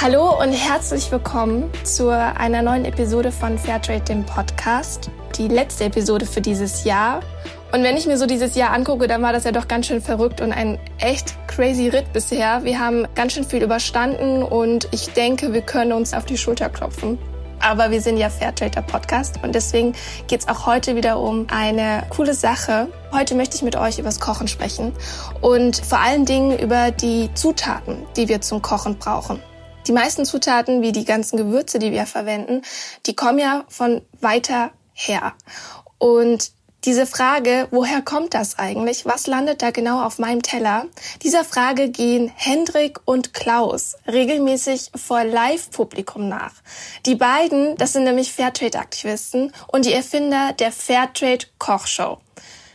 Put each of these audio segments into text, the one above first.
Hallo und herzlich willkommen zu einer neuen Episode von Fairtrade, dem Podcast. Die letzte Episode für dieses Jahr. Und wenn ich mir so dieses Jahr angucke, dann war das ja doch ganz schön verrückt und ein echt crazy Ritt bisher. Wir haben ganz schön viel überstanden und ich denke, wir können uns auf die Schulter klopfen. Aber wir sind ja Fairtrader Podcast und deswegen geht's auch heute wieder um eine coole Sache. Heute möchte ich mit euch übers Kochen sprechen und vor allen Dingen über die Zutaten, die wir zum Kochen brauchen. Die meisten Zutaten, wie die ganzen Gewürze, die wir verwenden, die kommen ja von weiter her. Und diese Frage, woher kommt das eigentlich? Was landet da genau auf meinem Teller? Dieser Frage gehen Hendrik und Klaus regelmäßig vor Live-Publikum nach. Die beiden, das sind nämlich Fairtrade-Aktivisten und die Erfinder der Fairtrade-Kochshow.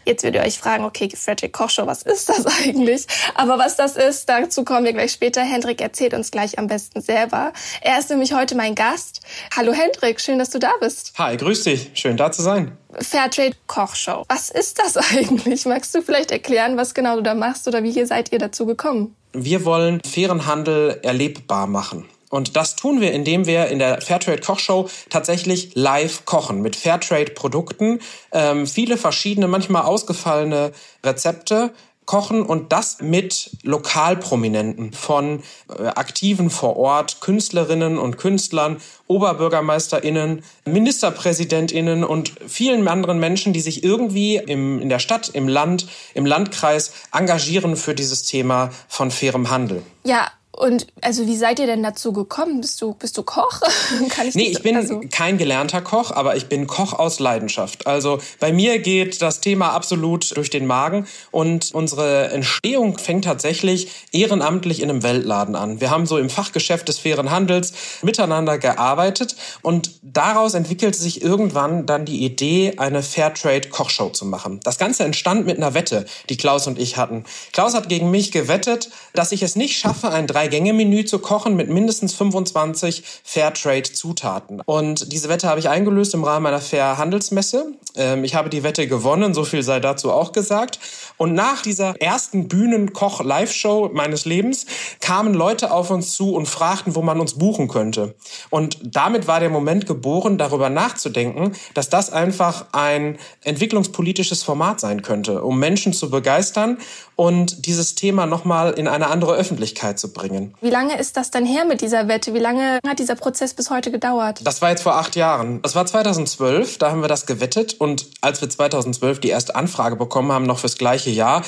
Jetzt werdet ihr euch fragen, okay, Frederick Kochshow, was ist das eigentlich? Aber was das ist, dazu kommen wir gleich später. Hendrik erzählt uns gleich am besten selber. Er ist nämlich heute mein Gast. Hallo Hendrik, schön, dass du da bist. Hi, grüß dich. Schön da zu sein. Fairtrade Kochshow. Was ist das eigentlich? Magst du vielleicht erklären, was genau du da machst oder wie seid ihr dazu gekommen? Wir wollen fairen Handel erlebbar machen. Und das tun wir, indem wir in der Fairtrade Kochshow tatsächlich live kochen mit Fairtrade Produkten, ähm, viele verschiedene, manchmal ausgefallene Rezepte kochen und das mit Lokalprominenten von äh, Aktiven vor Ort, Künstlerinnen und Künstlern, Oberbürgermeisterinnen, Ministerpräsidentinnen und vielen anderen Menschen, die sich irgendwie im, in der Stadt, im Land, im Landkreis engagieren für dieses Thema von fairem Handel. Ja, und also wie seid ihr denn dazu gekommen? Bist du bist du Koch? Kann ich nee, ich bin also kein gelernter Koch, aber ich bin Koch aus Leidenschaft. Also bei mir geht das Thema absolut durch den Magen und unsere Entstehung fängt tatsächlich ehrenamtlich in einem Weltladen an. Wir haben so im Fachgeschäft des fairen Handels miteinander gearbeitet und daraus entwickelte sich irgendwann dann die Idee, eine Fairtrade Kochshow zu machen. Das Ganze entstand mit einer Wette, die Klaus und ich hatten. Klaus hat gegen mich gewettet, dass ich es nicht schaffe, ein Drei-Gänge-Menü zu kochen mit mindestens 25 Fairtrade-Zutaten. Und diese Wette habe ich eingelöst im Rahmen einer Fair-Handelsmesse. Ähm, ich habe die Wette gewonnen, so viel sei dazu auch gesagt. Und nach dieser ersten Bühnenkoch-Live-Show meines Lebens kamen Leute auf uns zu und fragten, wo man uns buchen könnte. Und damit war der Moment geboren, darüber nachzudenken, dass das einfach ein entwicklungspolitisches Format sein könnte, um Menschen zu begeistern und dieses Thema nochmal in eine andere Öffentlichkeit zu bringen. Wie lange ist das denn her mit dieser Wette? Wie lange hat dieser Prozess bis heute gedauert? Das war jetzt vor acht Jahren. Das war 2012, da haben wir das gewettet und als wir 2012 die erste Anfrage bekommen haben, noch fürs gleiche Jahr,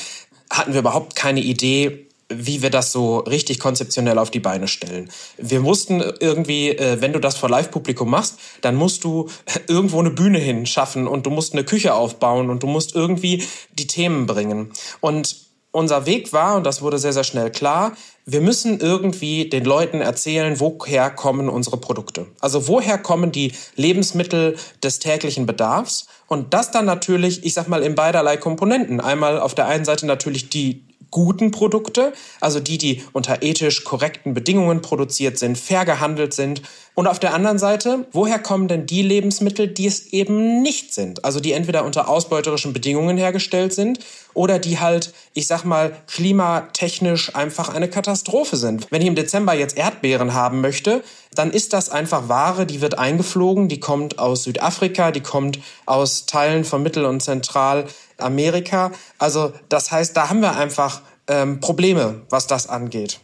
hatten wir überhaupt keine Idee, wie wir das so richtig konzeptionell auf die Beine stellen. Wir mussten irgendwie, äh, wenn du das vor Live-Publikum machst, dann musst du irgendwo eine Bühne hinschaffen und du musst eine Küche aufbauen und du musst irgendwie die Themen bringen. Und unser Weg war, und das wurde sehr, sehr schnell klar, wir müssen irgendwie den Leuten erzählen, woher kommen unsere Produkte. Also woher kommen die Lebensmittel des täglichen Bedarfs? Und das dann natürlich, ich sag mal, in beiderlei Komponenten. Einmal auf der einen Seite natürlich die guten Produkte, also die, die unter ethisch korrekten Bedingungen produziert sind, fair gehandelt sind. Und auf der anderen Seite, woher kommen denn die Lebensmittel, die es eben nicht sind? Also die entweder unter ausbeuterischen Bedingungen hergestellt sind oder die halt, ich sag mal, klimatechnisch einfach eine Katastrophe sind. Wenn ich im Dezember jetzt Erdbeeren haben möchte, dann ist das einfach Ware, die wird eingeflogen, die kommt aus Südafrika, die kommt aus Teilen von Mittel- und Zentralamerika. Also das heißt, da haben wir einfach ähm, Probleme, was das angeht.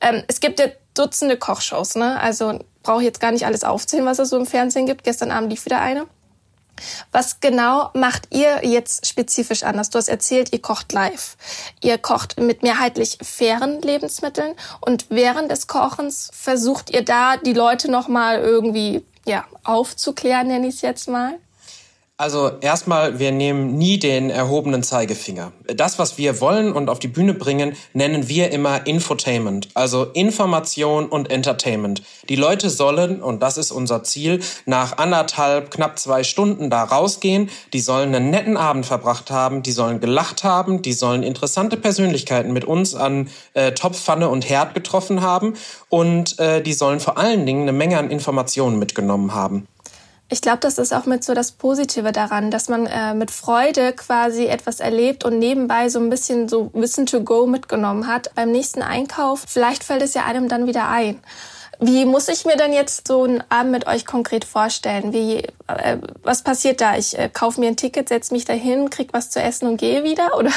Ähm, es gibt ja Dutzende Kochshows, ne? Also brauche ich jetzt gar nicht alles aufzählen, was es so im Fernsehen gibt. Gestern Abend lief wieder eine. Was genau macht ihr jetzt spezifisch anders? Du hast erzählt, ihr kocht live. Ihr kocht mit mehrheitlich fairen Lebensmitteln und während des Kochens versucht ihr da die Leute noch mal irgendwie ja, aufzuklären, nenne ich es jetzt mal. Also erstmal, wir nehmen nie den erhobenen Zeigefinger. Das, was wir wollen und auf die Bühne bringen, nennen wir immer Infotainment, also Information und Entertainment. Die Leute sollen, und das ist unser Ziel, nach anderthalb, knapp zwei Stunden da rausgehen, die sollen einen netten Abend verbracht haben, die sollen gelacht haben, die sollen interessante Persönlichkeiten mit uns an äh, Topfpfanne und Herd getroffen haben und äh, die sollen vor allen Dingen eine Menge an Informationen mitgenommen haben. Ich glaube, das ist auch mit so das Positive daran, dass man äh, mit Freude quasi etwas erlebt und nebenbei so ein bisschen so Wissen to go mitgenommen hat. Beim nächsten Einkauf, vielleicht fällt es ja einem dann wieder ein. Wie muss ich mir denn jetzt so einen Abend mit euch konkret vorstellen? Wie, äh, was passiert da? Ich äh, kaufe mir ein Ticket, setze mich dahin, krieg was zu essen und gehe wieder, oder?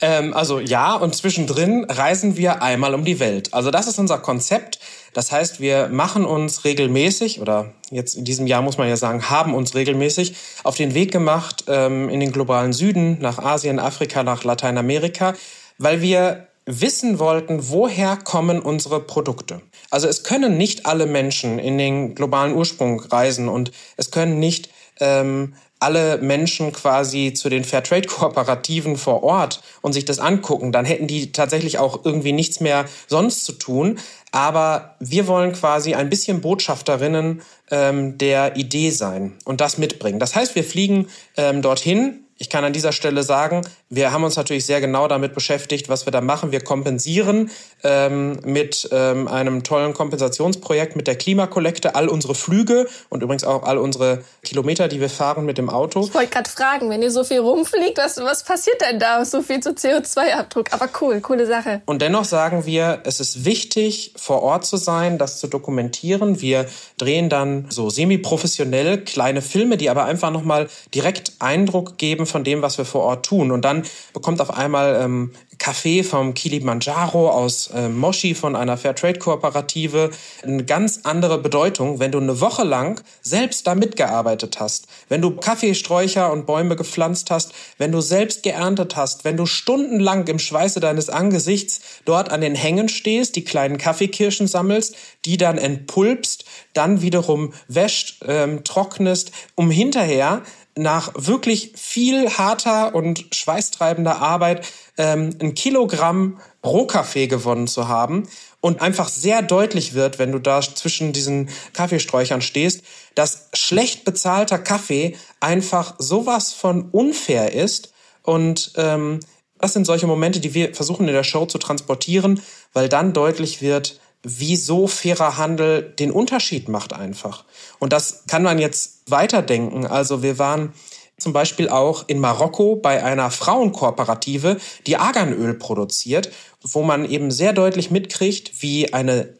Ähm, also ja, und zwischendrin reisen wir einmal um die Welt. Also das ist unser Konzept. Das heißt, wir machen uns regelmäßig, oder jetzt in diesem Jahr muss man ja sagen, haben uns regelmäßig auf den Weg gemacht ähm, in den globalen Süden, nach Asien, Afrika, nach Lateinamerika, weil wir wissen wollten, woher kommen unsere Produkte. Also es können nicht alle Menschen in den globalen Ursprung reisen und es können nicht ähm, alle Menschen quasi zu den Fairtrade-Kooperativen vor Ort und sich das angucken, dann hätten die tatsächlich auch irgendwie nichts mehr sonst zu tun. Aber wir wollen quasi ein bisschen Botschafterinnen ähm, der Idee sein und das mitbringen. Das heißt, wir fliegen ähm, dorthin ich kann an dieser Stelle sagen, wir haben uns natürlich sehr genau damit beschäftigt, was wir da machen. Wir kompensieren ähm, mit ähm, einem tollen Kompensationsprojekt mit der Klimakollekte all unsere Flüge und übrigens auch all unsere Kilometer, die wir fahren mit dem Auto. Ich wollte gerade fragen, wenn ihr so viel rumfliegt, was, was passiert denn da? So viel zu CO2-Abdruck. Aber cool, coole Sache. Und dennoch sagen wir, es ist wichtig, vor Ort zu sein, das zu dokumentieren. Wir drehen dann so semi-professionell kleine Filme, die aber einfach nochmal direkt Eindruck geben von dem, was wir vor Ort tun. Und dann bekommt auf einmal ähm, Kaffee vom Kilimanjaro aus äh, Moshi von einer Fairtrade-Kooperative eine ganz andere Bedeutung, wenn du eine Woche lang selbst da mitgearbeitet hast, wenn du Kaffeesträucher und Bäume gepflanzt hast, wenn du selbst geerntet hast, wenn du stundenlang im Schweiße deines Angesichts dort an den Hängen stehst, die kleinen Kaffeekirschen sammelst, die dann entpulpst, dann wiederum wäscht, ähm, trocknest, um hinterher nach wirklich viel harter und schweißtreibender Arbeit ähm, ein Kilogramm Rohkaffee gewonnen zu haben und einfach sehr deutlich wird, wenn du da zwischen diesen Kaffeesträuchern stehst, dass schlecht bezahlter Kaffee einfach sowas von unfair ist und ähm, das sind solche Momente, die wir versuchen in der Show zu transportieren, weil dann deutlich wird, wieso fairer Handel den Unterschied macht einfach. Und das kann man jetzt weiterdenken. Also wir waren zum Beispiel auch in Marokko bei einer Frauenkooperative, die Arganöl produziert, wo man eben sehr deutlich mitkriegt, wie eine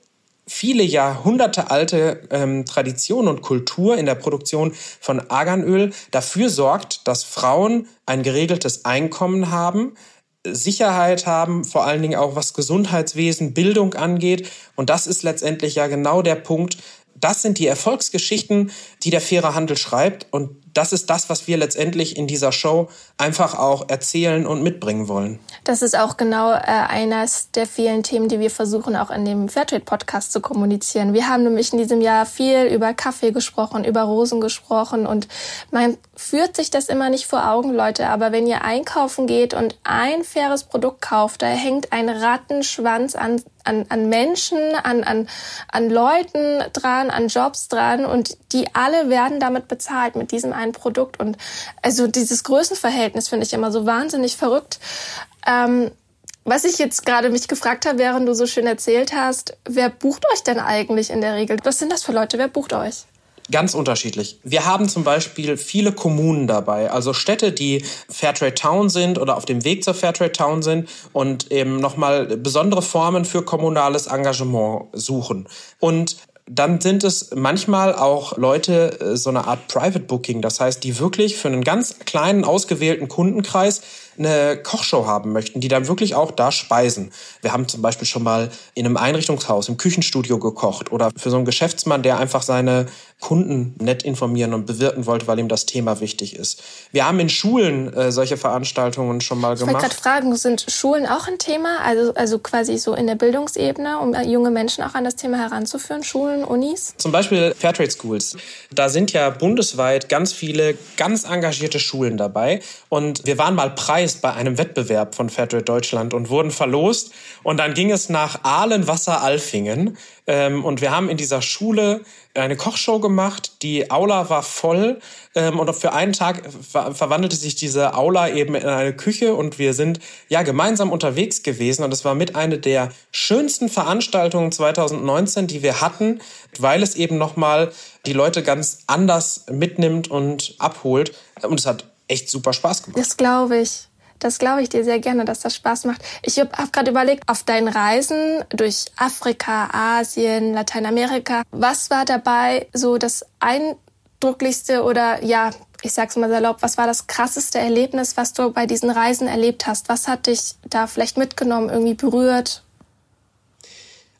viele Jahrhunderte alte ähm, Tradition und Kultur in der Produktion von Arganöl dafür sorgt, dass Frauen ein geregeltes Einkommen haben, Sicherheit haben, vor allen Dingen auch was Gesundheitswesen, Bildung angeht. Und das ist letztendlich ja genau der Punkt. Das sind die Erfolgsgeschichten, die der faire Handel schreibt. Und das ist das, was wir letztendlich in dieser Show einfach auch erzählen und mitbringen wollen. Das ist auch genau äh, eines der vielen Themen, die wir versuchen auch in dem Fairtrade-Podcast zu kommunizieren. Wir haben nämlich in diesem Jahr viel über Kaffee gesprochen, über Rosen gesprochen und man führt sich das immer nicht vor Augen, Leute. Aber wenn ihr einkaufen geht und ein faires Produkt kauft, da hängt ein Rattenschwanz an an, an Menschen, an, an, an Leuten dran, an Jobs dran und die alle werden damit bezahlt mit diesem einen Produkt. Und also dieses Größenverhältnis finde ich immer so wahnsinnig verrückt. Ähm, was ich jetzt gerade mich gefragt habe, während du so schön erzählt hast, wer bucht euch denn eigentlich in der Regel? Was sind das für Leute? Wer bucht euch? Ganz unterschiedlich. Wir haben zum Beispiel viele Kommunen dabei, also Städte, die Fairtrade Town sind oder auf dem Weg zur Fairtrade Town sind und eben nochmal besondere Formen für kommunales Engagement suchen. Und dann sind es manchmal auch Leute, äh, so eine Art Private Booking, das heißt, die wirklich für einen ganz kleinen, ausgewählten Kundenkreis eine Kochshow haben möchten, die dann wirklich auch da speisen. Wir haben zum Beispiel schon mal in einem Einrichtungshaus, im Küchenstudio gekocht oder für so einen Geschäftsmann, der einfach seine Kunden nett informieren und bewirten wollte, weil ihm das Thema wichtig ist. Wir haben in Schulen äh, solche Veranstaltungen schon mal ich gemacht. Ich wollte gerade fragen, sind Schulen auch ein Thema? Also, also quasi so in der Bildungsebene, um junge Menschen auch an das Thema heranzuführen? Schulen, Unis? Zum Beispiel Fairtrade Schools. Da sind ja bundesweit ganz viele ganz engagierte Schulen dabei. Und wir waren mal Preis bei einem Wettbewerb von Fairtrade Deutschland und wurden verlost. Und dann ging es nach Ahlenwasser-Alfingen. Ähm, und wir haben in dieser Schule eine Kochshow gemacht. Die Aula war voll ähm, und für einen Tag ver verwandelte sich diese Aula eben in eine Küche und wir sind ja gemeinsam unterwegs gewesen und es war mit eine der schönsten Veranstaltungen 2019, die wir hatten, weil es eben nochmal die Leute ganz anders mitnimmt und abholt und es hat echt super Spaß gemacht. Das glaube ich. Das glaube ich dir sehr gerne, dass das Spaß macht. Ich habe gerade überlegt, auf deinen Reisen durch Afrika, Asien, Lateinamerika, was war dabei so das eindrücklichste oder ja, ich sag's mal salopp, was war das krasseste Erlebnis, was du bei diesen Reisen erlebt hast? Was hat dich da vielleicht mitgenommen, irgendwie berührt?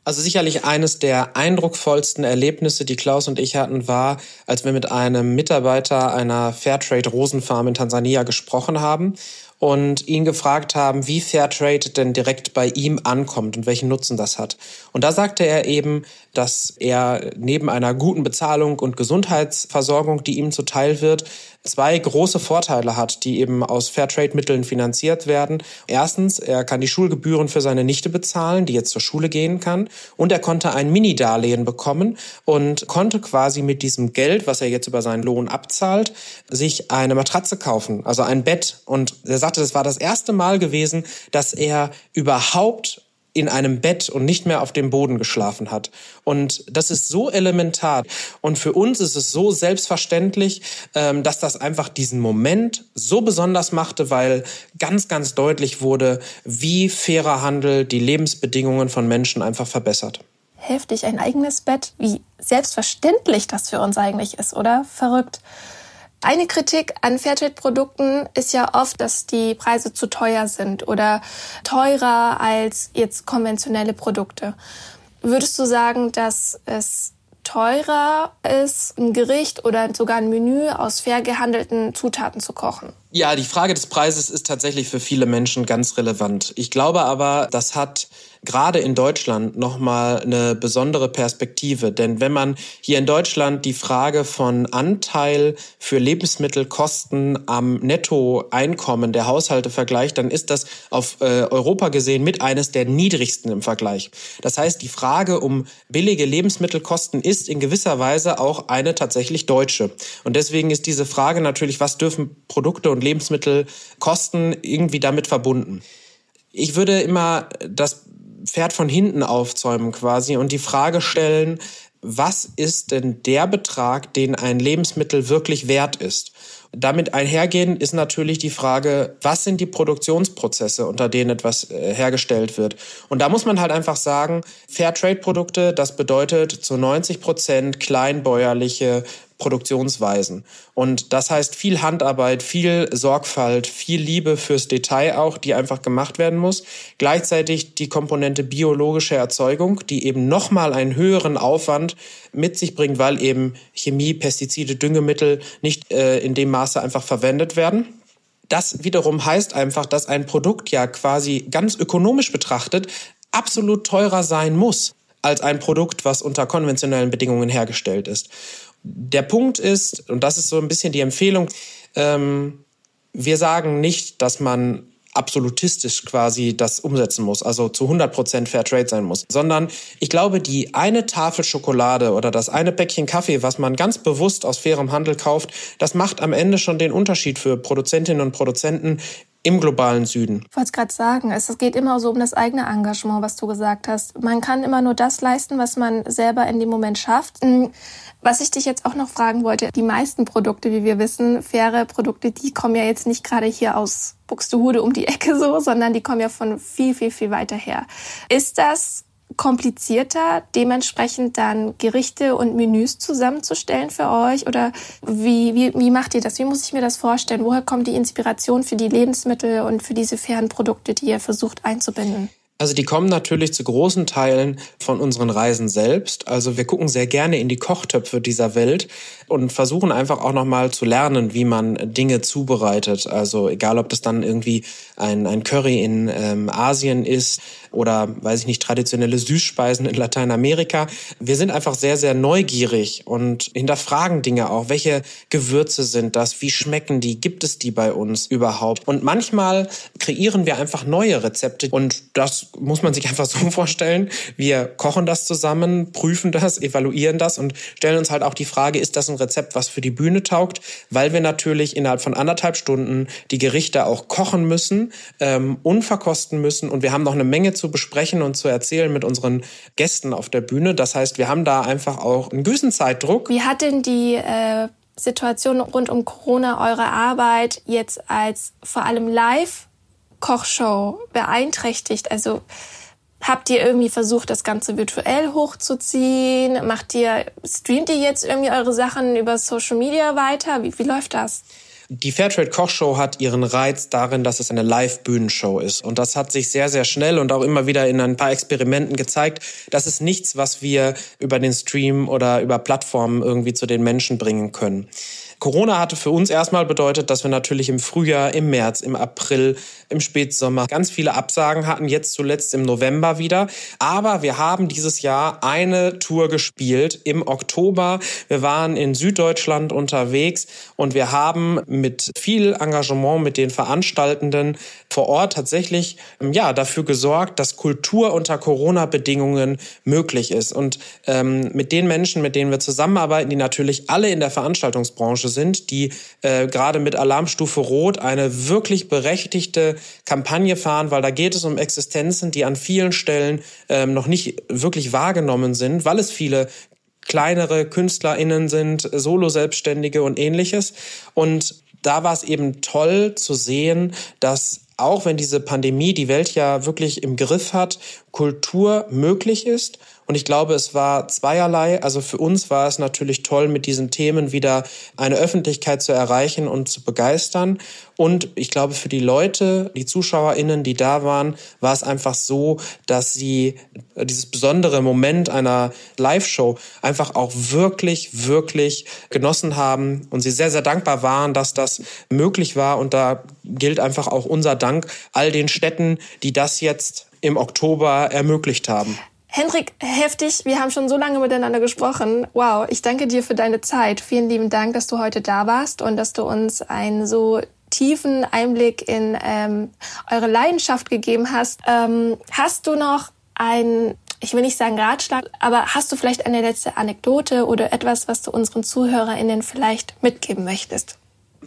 Also sicherlich eines der eindrucksvollsten Erlebnisse, die Klaus und ich hatten, war, als wir mit einem Mitarbeiter einer Fairtrade Rosenfarm in Tansania gesprochen haben und ihn gefragt haben, wie Fairtrade denn direkt bei ihm ankommt und welchen Nutzen das hat. Und da sagte er eben, dass er neben einer guten Bezahlung und Gesundheitsversorgung, die ihm zuteil wird, zwei große Vorteile hat, die eben aus Fairtrade-Mitteln finanziert werden. Erstens, er kann die Schulgebühren für seine Nichte bezahlen, die jetzt zur Schule gehen kann. Und er konnte ein Mini-Darlehen bekommen und konnte quasi mit diesem Geld, was er jetzt über seinen Lohn abzahlt, sich eine Matratze kaufen, also ein Bett. Und er sagte, das war das erste Mal gewesen, dass er überhaupt in einem Bett und nicht mehr auf dem Boden geschlafen hat. Und das ist so elementar. Und für uns ist es so selbstverständlich, ähm, dass das einfach diesen Moment so besonders machte, weil ganz, ganz deutlich wurde, wie fairer Handel die Lebensbedingungen von Menschen einfach verbessert. Heftig, ein eigenes Bett. Wie selbstverständlich das für uns eigentlich ist, oder? Verrückt. Eine Kritik an Fairtrade-Produkten ist ja oft, dass die Preise zu teuer sind oder teurer als jetzt konventionelle Produkte. Würdest du sagen, dass es teurer ist, ein Gericht oder sogar ein Menü aus fair gehandelten Zutaten zu kochen? Ja, die Frage des Preises ist tatsächlich für viele Menschen ganz relevant. Ich glaube aber, das hat gerade in Deutschland nochmal eine besondere Perspektive. Denn wenn man hier in Deutschland die Frage von Anteil für Lebensmittelkosten am Nettoeinkommen der Haushalte vergleicht, dann ist das auf äh, Europa gesehen mit eines der niedrigsten im Vergleich. Das heißt, die Frage um billige Lebensmittelkosten ist in gewisser Weise auch eine tatsächlich deutsche. Und deswegen ist diese Frage natürlich, was dürfen Produkte und Lebensmittel kosten, irgendwie damit verbunden. Ich würde immer das Pferd von hinten aufzäumen quasi und die Frage stellen, was ist denn der Betrag, den ein Lebensmittel wirklich wert ist? Damit einhergehend ist natürlich die Frage, was sind die Produktionsprozesse, unter denen etwas äh, hergestellt wird? Und da muss man halt einfach sagen, Fairtrade-Produkte, das bedeutet zu 90 Prozent kleinbäuerliche Produktionsweisen. Und das heißt viel Handarbeit, viel Sorgfalt, viel Liebe fürs Detail auch, die einfach gemacht werden muss. Gleichzeitig die Komponente biologische Erzeugung, die eben nochmal einen höheren Aufwand mit sich bringt, weil eben Chemie, Pestizide, Düngemittel nicht äh, in dem Maße einfach verwendet werden. Das wiederum heißt einfach, dass ein Produkt ja quasi ganz ökonomisch betrachtet absolut teurer sein muss als ein Produkt, was unter konventionellen Bedingungen hergestellt ist. Der Punkt ist, und das ist so ein bisschen die Empfehlung, ähm, wir sagen nicht, dass man absolutistisch quasi das umsetzen muss, also zu 100 Prozent Fair Trade sein muss, sondern ich glaube, die eine Tafel Schokolade oder das eine Päckchen Kaffee, was man ganz bewusst aus fairem Handel kauft, das macht am Ende schon den Unterschied für Produzentinnen und Produzenten im globalen Süden. Ich wollte es gerade sagen, es geht immer so um das eigene Engagement, was du gesagt hast. Man kann immer nur das leisten, was man selber in dem Moment schafft. Hm, was ich dich jetzt auch noch fragen wollte, die meisten Produkte, wie wir wissen, faire Produkte, die kommen ja jetzt nicht gerade hier aus Buxtehude um die Ecke so, sondern die kommen ja von viel, viel, viel weiter her. Ist das komplizierter, dementsprechend dann Gerichte und Menüs zusammenzustellen für euch? Oder wie, wie, wie macht ihr das? Wie muss ich mir das vorstellen? Woher kommt die Inspiration für die Lebensmittel und für diese fairen Produkte, die ihr versucht einzubinden? Also die kommen natürlich zu großen Teilen von unseren Reisen selbst. Also wir gucken sehr gerne in die Kochtöpfe dieser Welt und versuchen einfach auch nochmal zu lernen, wie man Dinge zubereitet. Also egal, ob das dann irgendwie ein, ein Curry in ähm, Asien ist oder, weiß ich nicht, traditionelle Süßspeisen in Lateinamerika. Wir sind einfach sehr, sehr neugierig und hinterfragen Dinge auch. Welche Gewürze sind das? Wie schmecken die? Gibt es die bei uns überhaupt? Und manchmal kreieren wir einfach neue Rezepte und das muss man sich einfach so vorstellen. Wir kochen das zusammen, prüfen das, evaluieren das und stellen uns halt auch die Frage, ist das ein Rezept, was für die Bühne taugt? Weil wir natürlich innerhalb von anderthalb Stunden die Gerichte auch kochen müssen, ähm, unverkosten müssen und wir haben noch eine Menge zu besprechen und zu erzählen mit unseren Gästen auf der Bühne. Das heißt, wir haben da einfach auch einen gewissen Zeitdruck. Wie hat denn die äh, Situation rund um Corona eure Arbeit jetzt als vor allem live Kochshow beeinträchtigt? Also Habt ihr irgendwie versucht, das Ganze virtuell hochzuziehen? Macht ihr, streamt ihr jetzt irgendwie eure Sachen über Social Media weiter? Wie, wie läuft das? Die Fairtrade Kochshow hat ihren Reiz darin, dass es eine Live-Bühnenshow ist. Und das hat sich sehr, sehr schnell und auch immer wieder in ein paar Experimenten gezeigt. Das ist nichts, was wir über den Stream oder über Plattformen irgendwie zu den Menschen bringen können. Corona hatte für uns erstmal bedeutet, dass wir natürlich im Frühjahr, im März, im April, im Spätsommer ganz viele Absagen hatten, jetzt zuletzt im November wieder. Aber wir haben dieses Jahr eine Tour gespielt im Oktober. Wir waren in Süddeutschland unterwegs und wir haben mit viel Engagement mit den Veranstaltenden vor Ort tatsächlich ja dafür gesorgt, dass Kultur unter Corona-Bedingungen möglich ist. Und ähm, mit den Menschen, mit denen wir zusammenarbeiten, die natürlich alle in der Veranstaltungsbranche Branche sind, die äh, gerade mit Alarmstufe Rot eine wirklich berechtigte Kampagne fahren, weil da geht es um Existenzen, die an vielen Stellen ähm, noch nicht wirklich wahrgenommen sind, weil es viele kleinere KünstlerInnen sind, Solo-Selbstständige und ähnliches. Und da war es eben toll zu sehen, dass auch wenn diese Pandemie die Welt ja wirklich im Griff hat, Kultur möglich ist und ich glaube, es war zweierlei. Also für uns war es natürlich toll, mit diesen Themen wieder eine Öffentlichkeit zu erreichen und zu begeistern. Und ich glaube, für die Leute, die ZuschauerInnen, die da waren, war es einfach so, dass sie dieses besondere Moment einer Live-Show einfach auch wirklich, wirklich genossen haben und sie sehr, sehr dankbar waren, dass das möglich war. Und da gilt einfach auch unser Dank all den Städten, die das jetzt im Oktober ermöglicht haben. Hendrik, heftig. Wir haben schon so lange miteinander gesprochen. Wow, ich danke dir für deine Zeit. Vielen lieben Dank, dass du heute da warst und dass du uns einen so tiefen Einblick in ähm, eure Leidenschaft gegeben hast. Ähm, hast du noch ein, ich will nicht sagen Ratschlag, aber hast du vielleicht eine letzte Anekdote oder etwas, was du unseren ZuhörerInnen vielleicht mitgeben möchtest?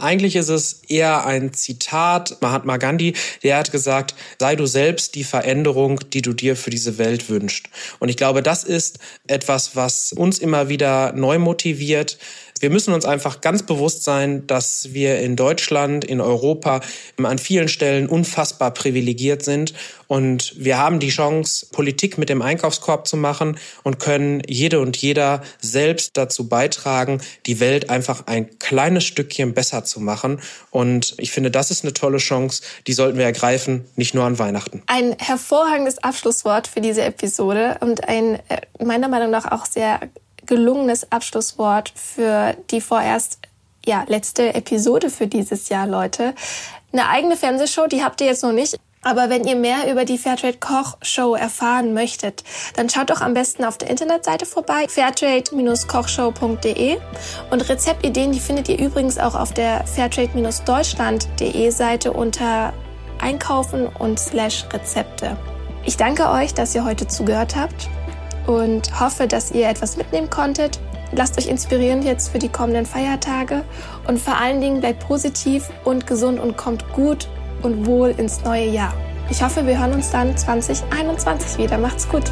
Eigentlich ist es eher ein Zitat Mahatma Gandhi, der hat gesagt, sei du selbst die Veränderung, die du dir für diese Welt wünschst. Und ich glaube, das ist etwas, was uns immer wieder neu motiviert, wir müssen uns einfach ganz bewusst sein, dass wir in Deutschland, in Europa an vielen Stellen unfassbar privilegiert sind. Und wir haben die Chance, Politik mit dem Einkaufskorb zu machen und können jede und jeder selbst dazu beitragen, die Welt einfach ein kleines Stückchen besser zu machen. Und ich finde, das ist eine tolle Chance, die sollten wir ergreifen, nicht nur an Weihnachten. Ein hervorragendes Abschlusswort für diese Episode und ein äh, meiner Meinung nach auch sehr gelungenes Abschlusswort für die vorerst ja, letzte Episode für dieses Jahr, Leute. Eine eigene Fernsehshow, die habt ihr jetzt noch nicht. Aber wenn ihr mehr über die Fairtrade Koch Show erfahren möchtet, dann schaut doch am besten auf der Internetseite vorbei, fairtrade-kochshow.de. Und Rezeptideen, die findet ihr übrigens auch auf der fairtrade-deutschland.de Seite unter Einkaufen und slash Rezepte. Ich danke euch, dass ihr heute zugehört habt und hoffe, dass ihr etwas mitnehmen konntet. Lasst euch inspirieren jetzt für die kommenden Feiertage und vor allen Dingen bleibt positiv und gesund und kommt gut und wohl ins neue Jahr. Ich hoffe, wir hören uns dann 2021 wieder. Macht's gut.